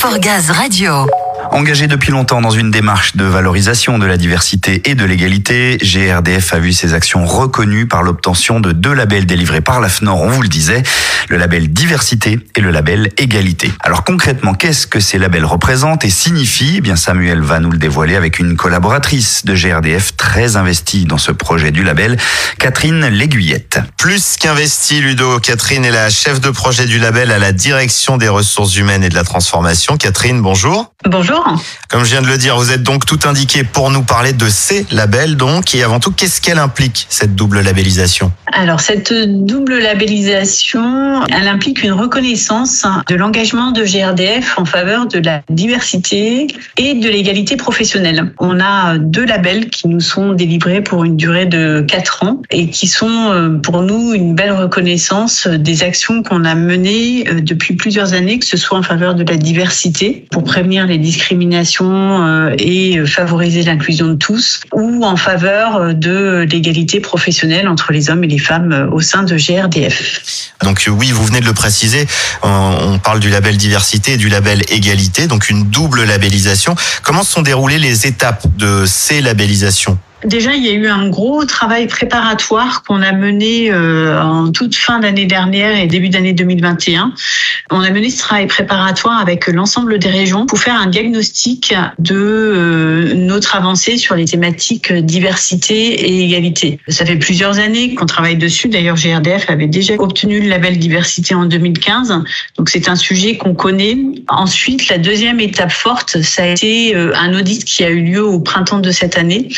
for Gaz Radio. Engagé depuis longtemps dans une démarche de valorisation de la diversité et de l'égalité, GRDF a vu ses actions reconnues par l'obtention de deux labels délivrés par l'AFNOR, on vous le disait, le label diversité et le label égalité. Alors concrètement, qu'est-ce que ces labels représentent et signifient? Eh bien Samuel va nous le dévoiler avec une collaboratrice de GRDF très investie dans ce projet du label, Catherine L'Aiguillette. Plus qu'investi, Ludo, Catherine est la chef de projet du label à la direction des ressources humaines et de la transformation. Catherine, bonjour. Bonjour. Comme je viens de le dire, vous êtes donc tout indiqué pour nous parler de ces labels, donc, et avant tout, qu'est-ce qu'elle implique, cette double labellisation? Alors, cette double labellisation, elle implique une reconnaissance de l'engagement de GRDF en faveur de la diversité et de l'égalité professionnelle. On a deux labels qui nous sont délivrés pour une durée de quatre ans et qui sont euh, pour nous une belle reconnaissance des actions qu'on a menées euh, depuis plusieurs années, que ce soit en faveur de la diversité pour prévenir les discriminations euh, et favoriser l'inclusion de tous, ou en faveur de l'égalité professionnelle entre les hommes et les femmes euh, au sein de GRDF. Donc oui, vous venez de le préciser, on parle du label diversité et du label égalité, donc une double labellisation. Comment sont déroulées les étapes de ces labellisations? Déjà, il y a eu un gros travail préparatoire qu'on a mené euh, en toute fin d'année dernière et début d'année 2021. On a mené ce travail préparatoire avec l'ensemble des régions pour faire un diagnostic de euh, notre avancée sur les thématiques diversité et égalité. Ça fait plusieurs années qu'on travaille dessus. D'ailleurs, GRDF avait déjà obtenu le label diversité en 2015. Donc, c'est un sujet qu'on connaît. Ensuite, la deuxième étape forte, ça a été euh, un audit qui a eu lieu au printemps de cette année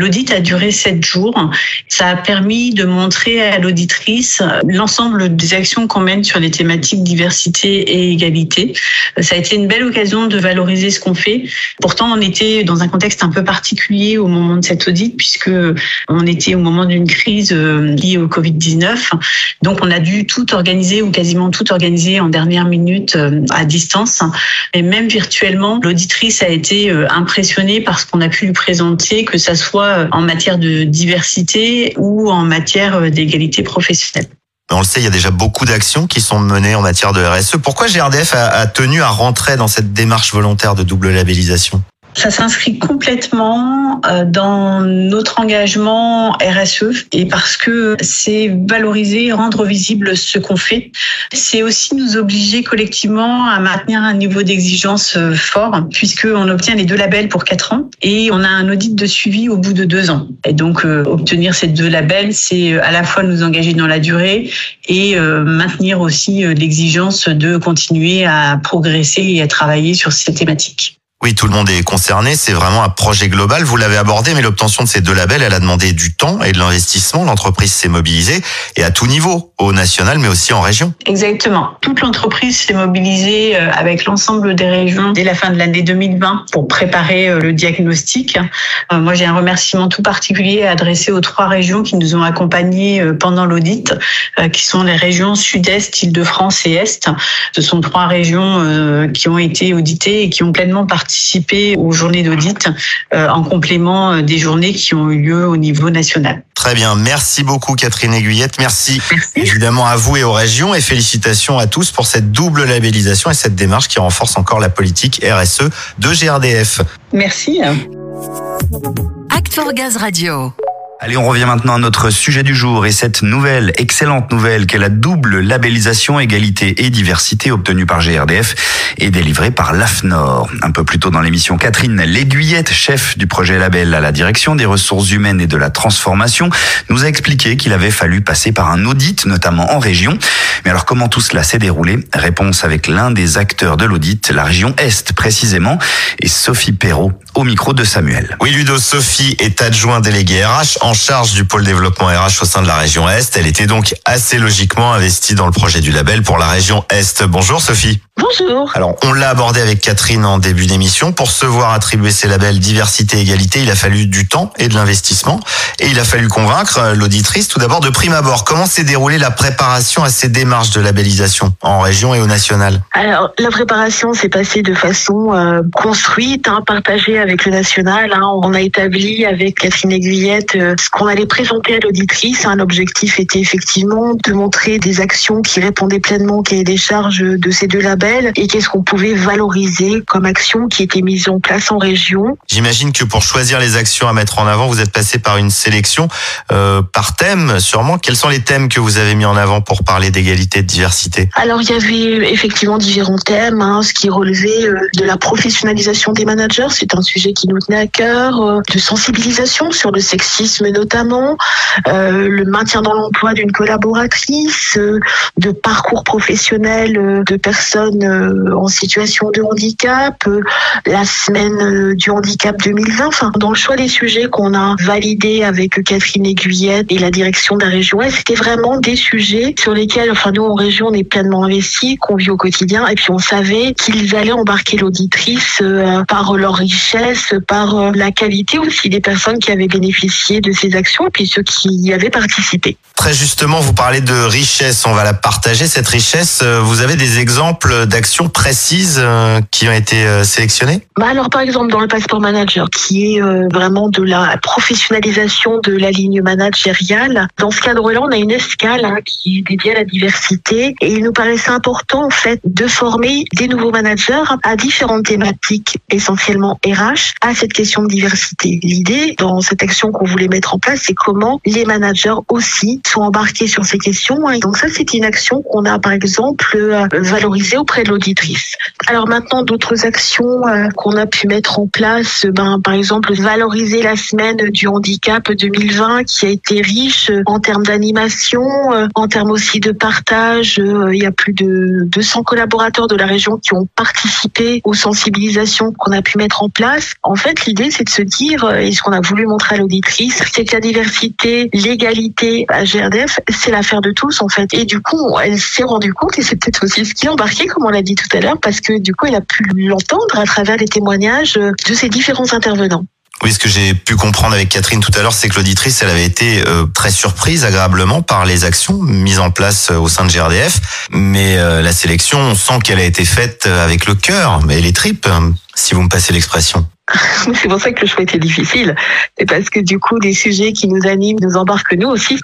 L'audit a duré sept jours. Ça a permis de montrer à l'auditrice l'ensemble des actions qu'on mène sur les thématiques diversité et égalité. Ça a été une belle occasion de valoriser ce qu'on fait. Pourtant, on était dans un contexte un peu particulier au moment de cet audit puisque on était au moment d'une crise euh, liée au Covid-19. Donc, on a dû tout organiser ou quasiment tout organiser en dernière minute euh, à distance. Et même virtuellement, l'auditrice a été euh, impressionnée par ce qu'on a pu lui présenter, que ça soit euh, en matière de diversité ou en matière euh, d'égalité professionnelle. On le sait, il y a déjà beaucoup d'actions qui sont menées en matière de RSE. Pourquoi GRDF a, tenu à rentrer dans cette démarche volontaire de double labellisation? Ça s'inscrit complètement euh, dans notre engagement RSE et parce que c'est valoriser, rendre visible ce qu'on fait. C'est aussi nous obliger collectivement à maintenir un niveau d'exigence euh, fort puisqu'on obtient les deux labels pour quatre ans et on a un audit de suivi au bout de deux ans. Et donc euh, obtenir ces deux labels, c'est à la fois nous engager dans la durée et maintenir aussi l'exigence de continuer à progresser et à travailler sur ces thématiques. Oui, tout le monde est concerné. C'est vraiment un projet global. Vous l'avez abordé, mais l'obtention de ces deux labels, elle a demandé du temps et de l'investissement. L'entreprise s'est mobilisée et à tout niveau, au national, mais aussi en région. Exactement. Toute l'entreprise s'est mobilisée euh, avec l'ensemble des régions dès la fin de l'année 2020 pour préparer euh, le diagnostic. Euh, moi, j'ai un remerciement tout particulier à adresser aux trois régions qui nous ont accompagnés pendant l'audit, qui sont les régions Sud-Est, Île-de-France et Est. Ce sont trois régions qui ont été auditées et qui ont pleinement participé aux journées d'audit en complément des journées qui ont eu lieu au niveau national. Très bien, merci beaucoup Catherine Aiguillette, merci, évidemment à vous et aux régions et félicitations à tous pour cette double labellisation et cette démarche qui renforce encore la politique RSE de GRDF. Merci. Act for Gaz Radio. Allez, on revient maintenant à notre sujet du jour et cette nouvelle, excellente nouvelle qu'est la double labellisation égalité et diversité obtenue par GRDF et délivrée par l'AFNOR. Un peu plus tôt dans l'émission, Catherine L'Aiguillette, chef du projet label à la direction des ressources humaines et de la transformation, nous a expliqué qu'il avait fallu passer par un audit, notamment en région. Mais alors comment tout cela s'est déroulé? Réponse avec l'un des acteurs de l'audit, la région Est précisément, et Sophie Perrault au micro de Samuel. Oui, Ludo, Sophie est adjoint délégué RH en charge du pôle développement RH au sein de la région Est. Elle était donc assez logiquement investie dans le projet du label pour la région Est. Bonjour Sophie. Bonjour. Alors, on l'a abordé avec Catherine en début d'émission. Pour se voir attribuer ces labels diversité et égalité, il a fallu du temps et de l'investissement. Et il a fallu convaincre l'auditrice, tout d'abord, de prime abord. Comment s'est déroulée la préparation à ces démarches de labellisation en région et au national? Alors, la préparation s'est passée de façon euh, construite, hein, partagée avec le national. Hein. On a établi avec Catherine Aiguillette euh, ce qu'on allait présenter à l'auditrice. Un objectif était effectivement de montrer des actions qui répondaient pleinement au cahier des charges de ces deux labels et qu'est-ce qu'on pouvait valoriser comme actions qui étaient mises en place en région. J'imagine que pour choisir les actions à mettre en avant, vous êtes passé par une sélection euh, par thème, sûrement. Quels sont les thèmes que vous avez mis en avant pour parler d'égalité et de diversité? Alors, il y avait effectivement différents thèmes, hein, ce qui relevait euh, de la professionnalisation des managers, c'est un sujet qui nous tenait à cœur, euh, de sensibilisation sur le sexisme notamment, le maintien dans l'emploi d'une collaboratrice, de parcours professionnel de personnes euh, en situation de handicap, euh, la semaine euh, du handicap 2020. Enfin, dans le choix des sujets qu'on a validés avec Catherine Aiguillette et la direction de la région c'était vraiment des sujets sur lesquels, enfin nous en région, on est pleinement investis, qu'on vit au quotidien, et puis on savait qu'ils allaient embarquer l'auditrice par leur richesse, par la qualité aussi des personnes qui avaient bénéficié de ces actions, et puis ceux qui y avaient participé. Très justement, vous parlez de richesse, on va la partager, cette richesse. Vous avez des exemples d'actions précises euh, qui ont été euh, sélectionnées Bah alors par exemple dans le passeport manager qui est euh, vraiment de la professionnalisation de la ligne managériale. Dans ce cadre-là, on a une escale hein, qui est dédiée à la diversité et il nous paraissait important en fait de former des nouveaux managers à différentes thématiques, essentiellement RH, à cette question de diversité. L'idée dans cette action qu'on voulait mettre en place, c'est comment les managers aussi sont embarqués sur ces questions. hein. Donc ça, c'est une action qu'on a par exemple valorisée auprès de l'auditrice. Alors maintenant, d'autres actions euh, qu'on a pu mettre en place, ben, par exemple, valoriser la semaine du handicap 2020 qui a été riche euh, en termes d'animation, euh, en termes aussi de partage. Il y a plus de 200 collaborateurs de la région qui ont participé aux sensibilisations qu'on a pu mettre en place. En fait, l'idée, c'est de se dire, et ce qu'on a voulu montrer à l'auditrice, c'est que la diversité, l'égalité à GRDF, c'est l'affaire de tous, en fait. Et du coup, elle s'est rendue compte, et c'est peut-être aussi ce qui a embarqué, comme on l'a dit tout à l'heure, parce que du coup, elle a pu l'entendre à travers les témoignages euh, de ces différents intervenants. Oui, ce que j'ai pu comprendre avec Catherine tout à l'heure, c'est que l'auditrice, elle avait été euh, très surprise agréablement par les actions mises en place euh, au sein de GRDF. Mais la sélection, on sent qu'elle a été faite avec le cœur et les tripes, euh, si vous me passez l'expression. C'est pour ça que le choix était difficile. C'est parce que du coup, des sujets qui nous animent nous embarquent nous aussi.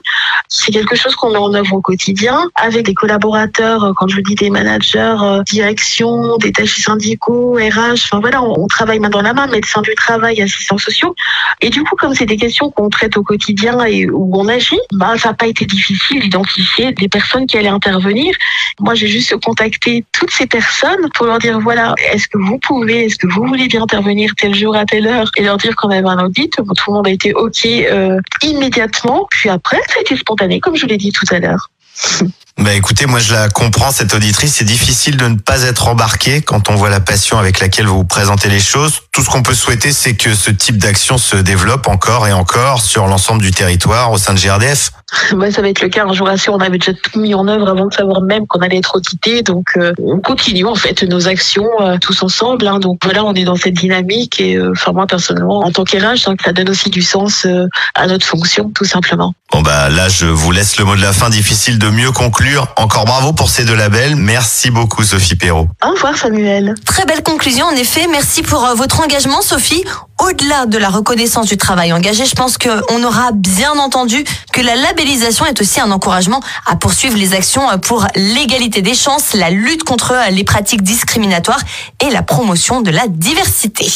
C'est quelque chose qu'on met en œuvre au quotidien avec des collaborateurs, euh, quand je dis des managers, euh, direction, détachés syndicaux, RH. Enfin voilà, on, on travaille main dans la main, médecins du travail, assistants sociaux. Et du coup, comme c'est des questions qu'on traite au quotidien et où on agit, bah, ça n'a pas été difficile d'identifier des personnes qui allaient intervenir. Moi, j'ai juste contacté toutes ces personnes pour leur dire voilà, est-ce que vous pouvez, est-ce que vous voulez bien intervenir tel jour à telle heure et leur dire qu'on avait un audit. Tout le monde a été OK euh, immédiatement. Puis après, ça a été spontané, comme je l'ai dit tout à l'heure. Bah écoutez, moi je la comprends, cette auditrice. C'est difficile de ne pas être embarqué quand on voit la passion avec laquelle vous présentez les choses. Tout ce qu'on peut souhaiter, c'est que ce type d'action se développe encore et encore sur l'ensemble du territoire au sein de GRDF. Ouais, ça va être le cas. Je vous rassure, on avait déjà tout mis en œuvre avant de savoir même qu'on allait être audité. Donc, euh, on continue en fait nos actions euh, tous ensemble. hein. Donc voilà, on est dans cette dynamique et euh, enfin moi personnellement, en tant qu'RH, donc ça donne aussi du sens euh, à notre fonction, tout simplement. Bon bah là, je vous laisse le mot de la fin. Difficile de mieux conclure. Encore bravo pour ces deux labels. Merci beaucoup, Sophie Perrault. Au revoir, Samuel. Très belle conclusion, en effet. Merci pour euh, votre engagement, Sophie. Au-delà de la reconnaissance du travail engagé, je pense qu'on aura bien entendu que la labellisation est aussi un encouragement à poursuivre les actions pour l'égalité des chances, la lutte contre les pratiques discriminatoires et la promotion de la diversité.